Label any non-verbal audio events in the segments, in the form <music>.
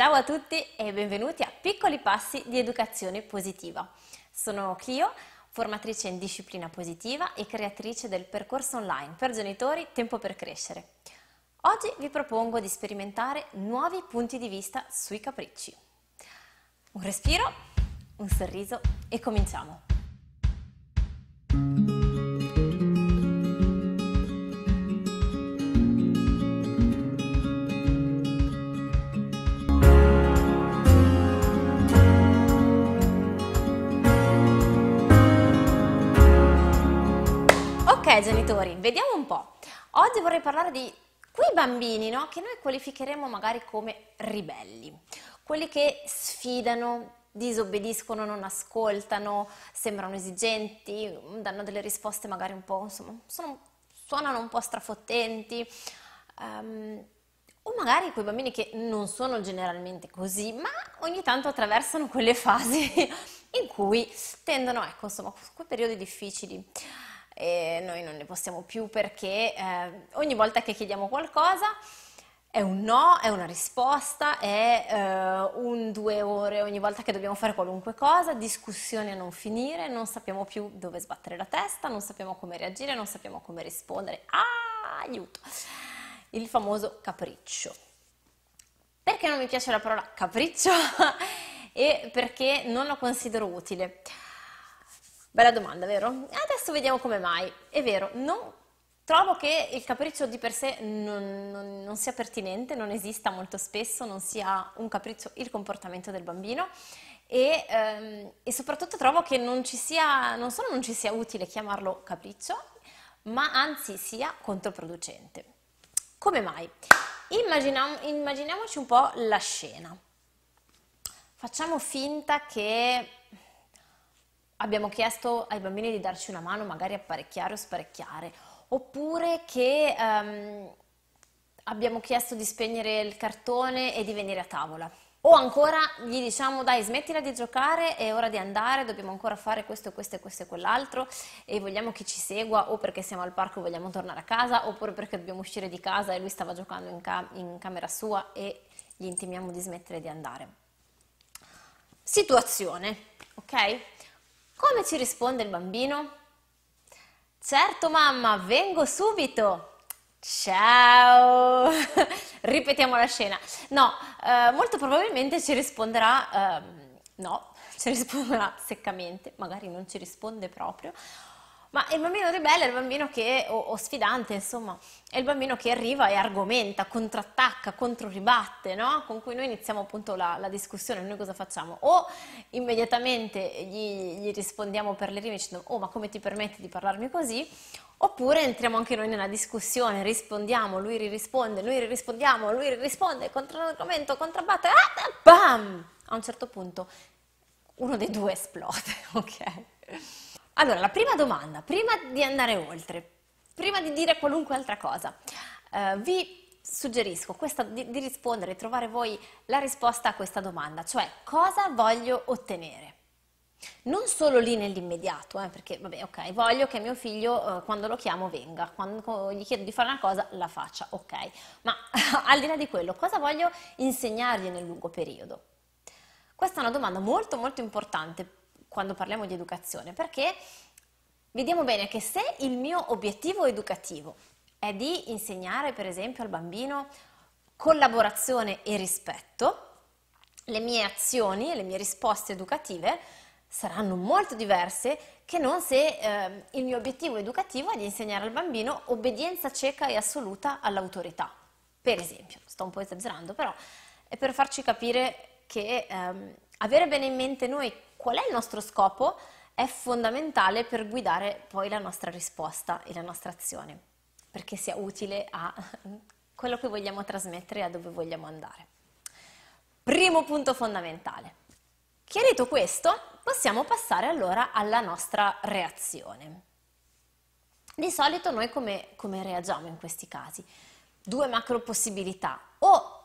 Ciao a tutti e benvenuti a Piccoli Passi di Educazione Positiva. Sono Clio, formatrice in disciplina positiva e creatrice del percorso online per genitori Tempo per Crescere. Oggi vi propongo di sperimentare nuovi punti di vista sui capricci. Un respiro, un sorriso e cominciamo. Ok genitori, vediamo un po'. Oggi vorrei parlare di quei bambini no? che noi qualificheremo magari come ribelli, quelli che sfidano, disobbediscono, non ascoltano, sembrano esigenti, danno delle risposte magari un po', insomma, sono, suonano un po' strafottenti. Um, o magari quei bambini che non sono generalmente così, ma ogni tanto attraversano quelle fasi <laughs> in cui tendono, ecco, insomma, quei periodi difficili e noi non ne possiamo più perché eh, ogni volta che chiediamo qualcosa è un no, è una risposta, è eh, un due ore ogni volta che dobbiamo fare qualunque cosa, discussioni a non finire, non sappiamo più dove sbattere la testa, non sappiamo come reagire, non sappiamo come rispondere. Ah, aiuto! Il famoso capriccio. Perché non mi piace la parola capriccio? <laughs> e perché non lo considero utile. Bella domanda, vero? Adesso vediamo come mai. È vero, non, trovo che il capriccio di per sé non, non, non, sia pertinente, non esista molto spesso, non sia un capriccio il comportamento del bambino e, ehm, e soprattutto trovo che non ci sia, non solo non ci sia utile chiamarlo capriccio, ma anzi sia controproducente. Come mai? Immaginiamo, immaginiamoci un po' la scena. Facciamo finta che abbiamo chiesto ai bambini di darci una mano magari apparecchiare o sparecchiare, oppure che um, abbiamo chiesto di spegnere il cartone e di venire a tavola. O ancora gli diciamo dai smettila di giocare, è ora di andare, dobbiamo ancora fare questo, questo e questo e quell'altro e vogliamo che ci segua o perché siamo al parco e vogliamo tornare a casa oppure perché dobbiamo uscire di casa e lui stava giocando in, ca- in camera sua e gli intimiamo di smettere di andare. Situazione, ok? Come ci risponde il bambino? Certo mamma, vengo subito. Ciao! <laughs> Ripetiamo la scena. No, eh, molto probabilmente ci risponderà eh, no, ci risponderà seccamente, magari non ci risponde proprio, ma il bambino ribelle è il bambino che, o, o, sfidante, insomma, è il bambino che arriva e argomenta, contrattacca, controribatte, no? Con cui noi iniziamo appunto la, la, discussione, noi cosa facciamo? O immediatamente gli, gli rispondiamo per le rime dicendo, oh ma come ti permetti di parlarmi così? Oppure entriamo anche noi nella discussione, rispondiamo, lui risponde, noi rispondiamo, lui risponde, controargomento, contrabbatte, ah, bam! A un certo punto uno dei due esplode, <laughs> ok? Allora, la prima domanda, prima di andare oltre, prima di dire qualunque altra cosa, eh, vi suggerisco questa, di, di rispondere, trovare voi la risposta a questa domanda, cioè cosa voglio ottenere? Non solo lì nell'immediato, eh, perché vabbè, ok, voglio che mio figlio eh, quando lo chiamo venga, quando gli chiedo di fare una cosa la faccia, ok, ma <laughs> al di là di quello, cosa voglio insegnargli nel lungo periodo? Questa è una domanda molto molto importante quando parliamo di educazione, perché vediamo bene che se il mio obiettivo educativo è di insegnare per esempio al bambino collaborazione e rispetto, le mie azioni e le mie risposte educative saranno molto diverse che non se eh, il mio obiettivo educativo è di insegnare al bambino obbedienza cieca e assoluta all'autorità. Per esempio, sto un po' esagerando, però è per farci capire che ehm, avere bene in mente noi qual è il nostro scopo è fondamentale per guidare poi la nostra risposta e la nostra azione, perché sia utile a <laughs> quello che vogliamo trasmettere e a dove vogliamo andare. Primo punto fondamentale. Chiarito questo, possiamo passare allora alla nostra reazione. Di solito noi come, come reagiamo in questi casi? Due macro possibilità. O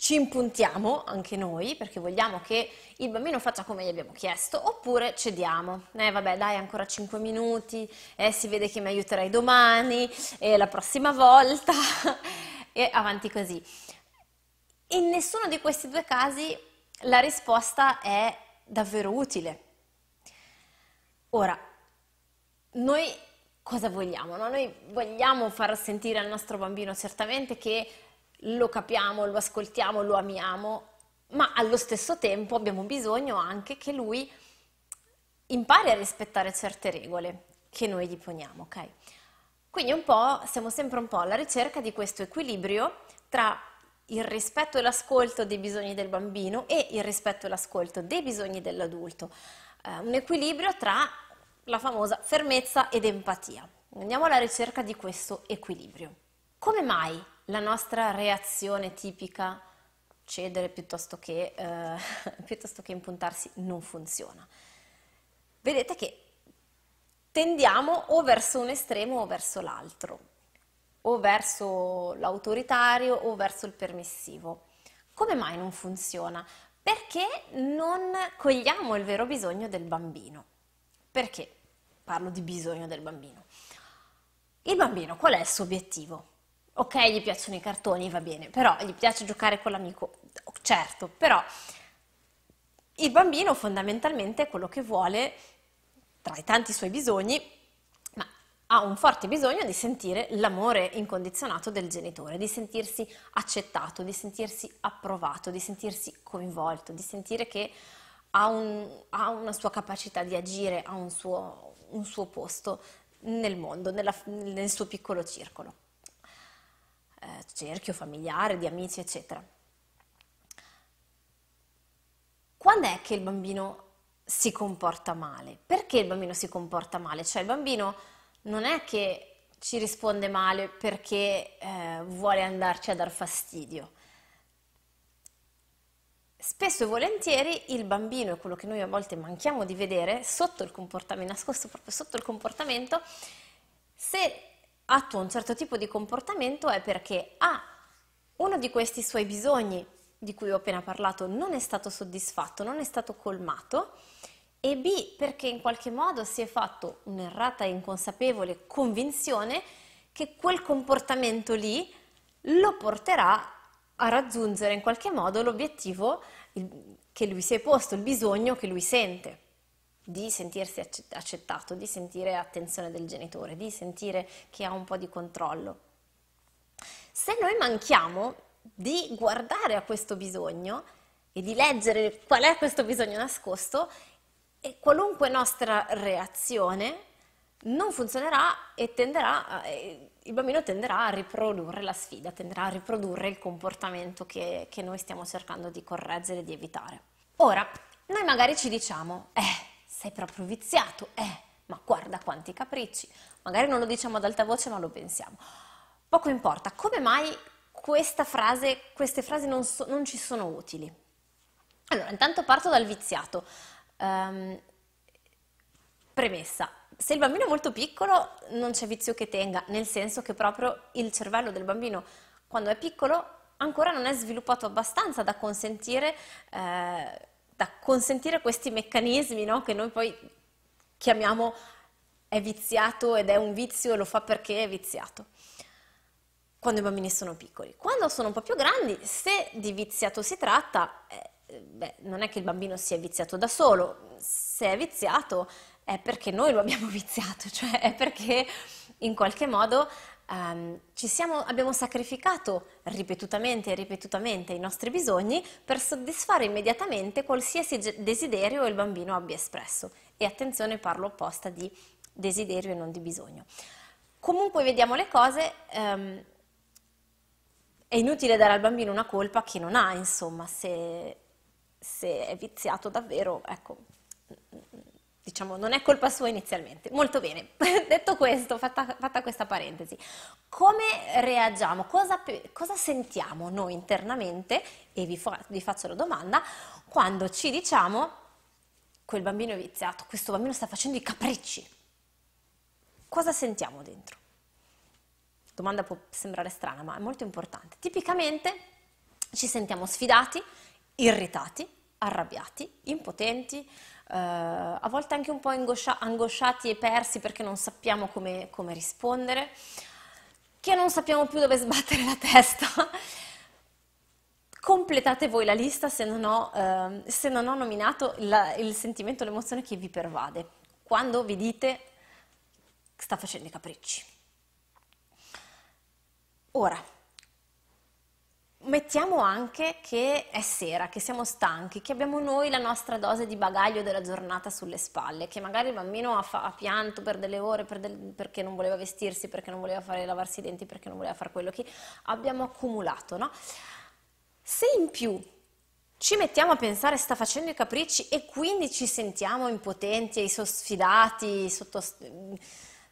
ci impuntiamo anche noi perché vogliamo che il bambino faccia come gli abbiamo chiesto oppure cediamo. Eh vabbè dai ancora 5 minuti, eh, si vede che mi aiuterai domani e la prossima volta <laughs> e avanti così. In nessuno di questi due casi la risposta è davvero utile. Ora, noi cosa vogliamo? No? Noi vogliamo far sentire al nostro bambino certamente che lo capiamo, lo ascoltiamo, lo amiamo, ma allo stesso tempo abbiamo bisogno anche che lui impari a rispettare certe regole che noi gli poniamo, ok? Quindi un po', siamo sempre un po' alla ricerca di questo equilibrio tra il rispetto e l'ascolto dei bisogni del bambino e il rispetto e l'ascolto dei bisogni dell'adulto. Eh, un equilibrio tra la famosa fermezza ed empatia. Andiamo alla ricerca di questo equilibrio. Come mai la nostra reazione tipica cedere piuttosto che, eh, <laughs> piuttosto che impuntarsi non funziona? Vedete che tendiamo o verso un estremo o verso l'altro, o verso l'autoritario o verso il permissivo. Come mai non funziona? Perché non cogliamo il vero bisogno del bambino. Perché parlo di bisogno del bambino? Il bambino qual è il suo obiettivo? Ok, gli piacciono i cartoni, va bene, però gli piace giocare con l'amico, certo, però il bambino fondamentalmente quello che vuole tra i tanti suoi bisogni, ma ha un forte bisogno di sentire l'amore incondizionato del genitore, di sentirsi accettato, di sentirsi approvato, di sentirsi coinvolto, di sentire che ha, un, ha una sua capacità di agire, ha un suo, un suo posto nel mondo, nella, nel suo piccolo circolo, eh, cerchio familiare, di amici, eccetera. Quando è che il bambino si comporta male. Perché il bambino si comporta male? Cioè il bambino non è che ci risponde male perché eh, vuole andarci a dar fastidio. Spesso e volentieri il bambino, è quello che noi a volte manchiamo di vedere, sotto il comportamento, nascosto proprio sotto il comportamento, se attua un certo tipo di comportamento è perché ha uno di questi suoi bisogni di cui ho appena parlato non è stato soddisfatto, non è stato colmato e B perché in qualche modo si è fatto un'errata e inconsapevole convinzione che quel comportamento lì lo porterà a raggiungere in qualche modo l'obiettivo che lui si è posto, il bisogno che lui sente di sentirsi accettato, di sentire attenzione del genitore, di sentire che ha un po' di controllo. Se noi manchiamo di guardare a questo bisogno e di leggere qual è questo bisogno nascosto, e qualunque nostra reazione non funzionerà e tenderà, il bambino tenderà a riprodurre la sfida, tenderà a riprodurre il comportamento che, che noi stiamo cercando di correggere, di evitare. Ora, noi magari ci diciamo, eh, sei proprio viziato, eh, ma guarda quanti capricci. Magari non lo diciamo ad alta voce, ma lo pensiamo. Poco importa, come mai frase, queste frasi non, so, non ci sono utili? Allora, intanto parto dal viziato. Um, premessa, se il bambino è molto piccolo non c'è vizio che tenga, nel senso che proprio il cervello del bambino quando è piccolo ancora non è sviluppato abbastanza da consentire, eh, da consentire questi meccanismi no? che noi poi chiamiamo è viziato ed è un vizio e lo fa perché è viziato. Quando i bambini sono piccoli. Quando sono un po' più grandi, se di viziato si tratta, eh, beh, non è che il bambino si è viziato da solo, se è viziato è perché noi lo abbiamo <laughs> viziato, cioè è perché in qualche modo um, siamo, abbiamo sacrificato ripetutamente e ripetutamente i nostri bisogni per soddisfare immediatamente qualsiasi desiderio il bambino abbia espresso. E attenzione, parlo apposta di desiderio e non di bisogno. Comunque vediamo le cose. Um, è inutile dare al bambino una colpa che non ha, insomma, se se è viziato davvero, ecco, diciamo, non è colpa sua inizialmente. Molto bene, <laughs> detto questo, fatta, fatta, questa parentesi, come reagiamo, cosa, cosa, sentiamo noi internamente, e vi, fa, vi faccio la domanda, quando ci diciamo quel bambino è viziato, questo bambino sta facendo i capricci, cosa sentiamo dentro? Domanda può sembrare strana, ma è molto importante. Tipicamente ci sentiamo sfidati, irritati, arrabbiati, impotenti, eh, a volte anche un po' angoscia- angosciati e persi perché non sappiamo come, come rispondere, che non sappiamo più dove sbattere la testa. completate voi la lista se non ho, eh, se non ho nominato la, il sentimento, l'emozione che vi pervade quando vi dite sta facendo i capricci. Ora, mettiamo anche che è sera, che siamo stanchi, che abbiamo noi la nostra dose di bagaglio della giornata sulle spalle, che magari il bambino ha, fa- ha pianto per delle ore per del- perché non voleva vestirsi, perché non voleva fare lavarsi i denti, perché non voleva fare quello che abbiamo accumulato, no? Se in più ci mettiamo a pensare sta facendo i capricci e quindi ci sentiamo impotenti e sfidati, sotto,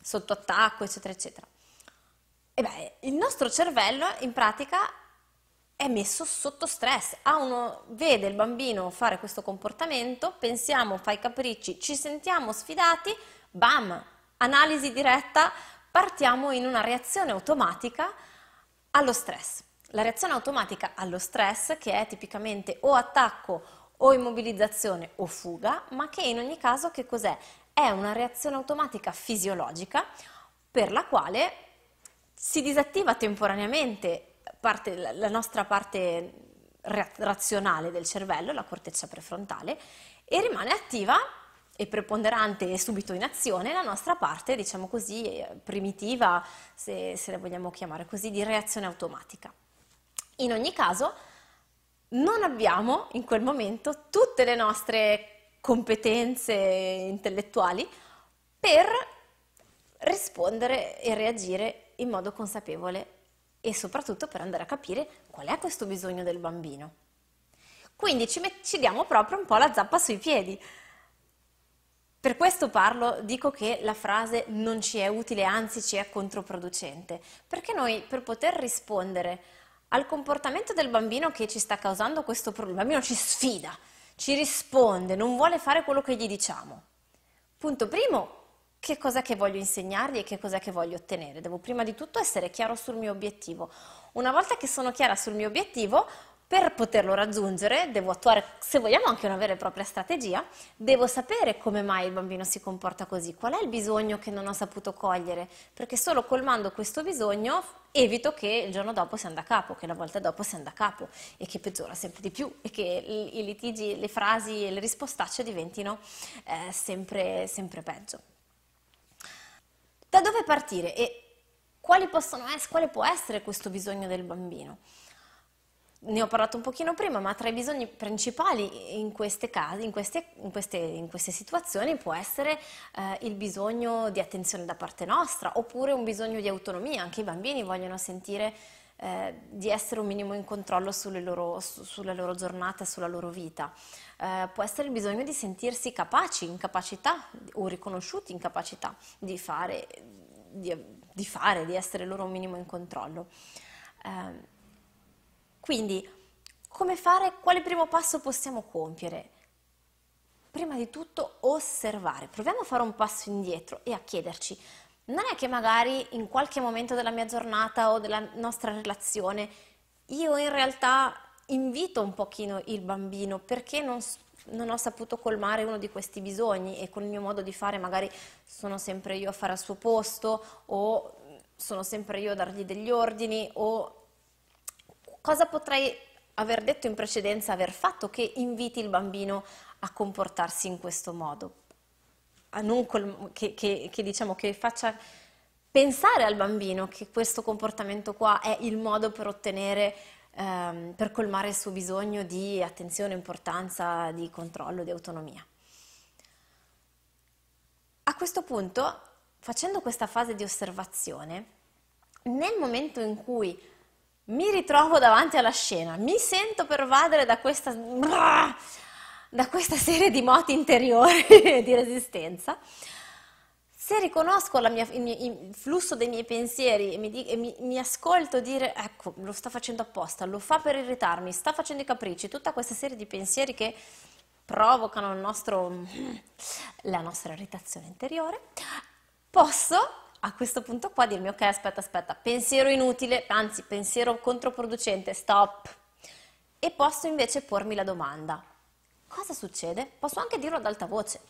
sotto attacco, eccetera, eccetera. E beh, il nostro cervello in pratica è messo sotto stress. Uno, vede il bambino fare questo comportamento, pensiamo, fa i capricci, ci sentiamo sfidati, bam, analisi diretta, partiamo in una reazione automatica allo stress. La reazione automatica allo stress, che è tipicamente o attacco o immobilizzazione o fuga, ma che in ogni caso che cos'è? È una reazione automatica fisiologica per la quale si disattiva temporaneamente parte, la nostra parte razionale del cervello, la corteccia prefrontale, e rimane attiva e preponderante e subito in azione la nostra parte, diciamo così, primitiva, se, se la vogliamo chiamare così, di reazione automatica. In ogni caso, non abbiamo in quel momento tutte le nostre competenze intellettuali per rispondere e reagire in modo consapevole e soprattutto per andare a capire qual è questo bisogno del bambino. Quindi ci, ci diamo proprio un po' la zappa sui piedi. Per questo parlo, dico che la frase non ci è utile, anzi ci è controproducente, perché noi per poter rispondere al comportamento del bambino che ci sta causando questo problema. Il bambino ci sfida, ci risponde, non vuole fare quello che gli diciamo. Punto primo, che cosa che voglio insegnargli e che cosa che voglio ottenere. Devo prima di tutto essere chiaro sul mio obiettivo. Una volta che sono chiara sul mio obiettivo, per poterlo raggiungere devo attuare, se vogliamo, anche una vera e propria strategia, devo sapere come mai il bambino si comporta così, qual è il bisogno che non ho saputo cogliere, perché solo colmando questo bisogno evito che il giorno dopo sia da capo, che la volta dopo sia da capo e che peggiora sempre di più e che i litigi, le frasi e le rispostacce diventino eh, sempre, sempre peggio. Da dove partire e quali essere, quale può essere questo bisogno del bambino? ne ho parlato un pochino prima, ma tra i bisogni principali in queste casi, in queste, in queste, in queste situazioni può essere eh, il bisogno di attenzione da parte nostra oppure un bisogno di autonomia. Anche i bambini vogliono sentire eh, di essere un minimo in controllo loro, su, sulle loro giornate, sulla loro vita. Eh, può essere il bisogno di sentirsi capaci, incapacità o riconosciuti incapacità di fare, di, di, fare, di essere loro un minimo in controllo. Eh, quindi, come fare? Quale primo passo possiamo compiere? Prima di tutto osservare. Proviamo a fare un passo indietro e a chiederci, non è che magari in qualche momento della mia giornata o della nostra relazione io in realtà invito un pochino il bambino perché non, non, ho saputo colmare uno di questi bisogni e con il mio modo di fare magari sono sempre io a fare al suo posto o sono sempre io a dargli degli ordini o Cosa potrei aver detto in precedenza, aver fatto che inviti il bambino a comportarsi in questo modo? Che, che, che, diciamo, che faccia pensare al bambino che questo comportamento qua è il modo per ottenere, ehm, per colmare il suo bisogno di attenzione, importanza, di controllo, di autonomia. A questo punto, facendo questa fase di osservazione, nel momento in cui mi ritrovo davanti alla scena, mi sento pervadere da questa, da questa serie di moti interiori <laughs> di resistenza. Se riconosco mia, il, mio, il, flusso dei miei pensieri e, mi, e mi, mi, ascolto dire, ecco, lo sta facendo apposta, lo fa per irritarmi, sta facendo i capricci, tutta questa serie di pensieri che provocano nostro, la nostra irritazione interiore, posso a questo punto qua dirmi ok aspetta aspetta, pensiero inutile, anzi pensiero controproducente, stop. E posso invece pormi la domanda, cosa succede? Posso anche dirlo ad alta voce,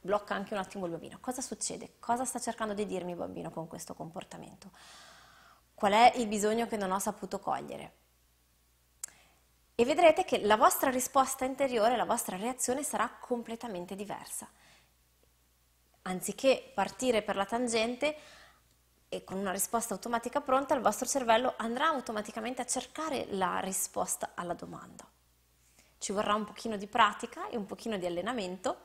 blocca anche un attimo il bambino, cosa succede? Cosa sta cercando di dirmi il bambino con questo comportamento? Qual è il bisogno che non ho saputo cogliere? e vedrete che la vostra risposta interiore, la vostra reazione sarà completamente diversa. Anziché partire per la tangente e con una risposta automatica pronta, il vostro cervello andrà automaticamente a cercare la risposta alla domanda. Ci vorrà un pochino di pratica e un pochino di allenamento,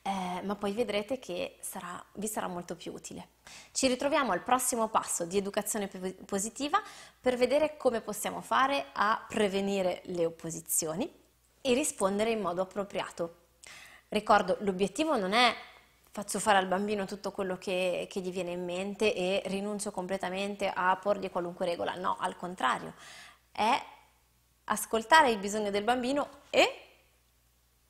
eh, ma poi vedrete che sarà, vi sarà molto più utile. Ci ritroviamo al prossimo passo di educazione positiva per vedere come possiamo fare a prevenire le opposizioni e rispondere in modo appropriato. Ricordo, l'obiettivo non è faccio fare al bambino tutto quello che, che, gli viene in mente e rinuncio completamente a porgli qualunque regola. No, al contrario, è ascoltare il bisogno del bambino e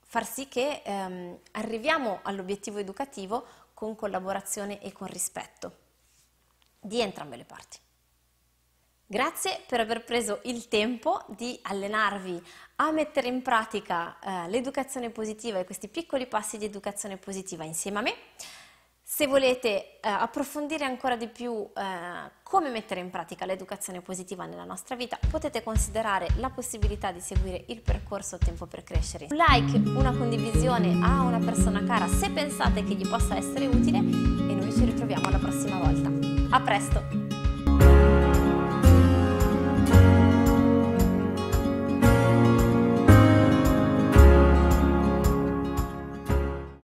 far sì che ehm, arriviamo all'obiettivo educativo con collaborazione e con rispetto di entrambe le parti. Grazie per aver preso il tempo di allenarvi a mettere in pratica eh, l'educazione positiva e questi piccoli passi di educazione positiva insieme a me. Se volete eh, approfondire ancora di più eh, come mettere in pratica l'educazione positiva nella nostra vita, potete considerare la possibilità di seguire il percorso Tempo per Crescere. Un like, una condivisione a una persona cara se pensate che gli possa essere utile e noi ci ritroviamo alla prossima volta. A presto!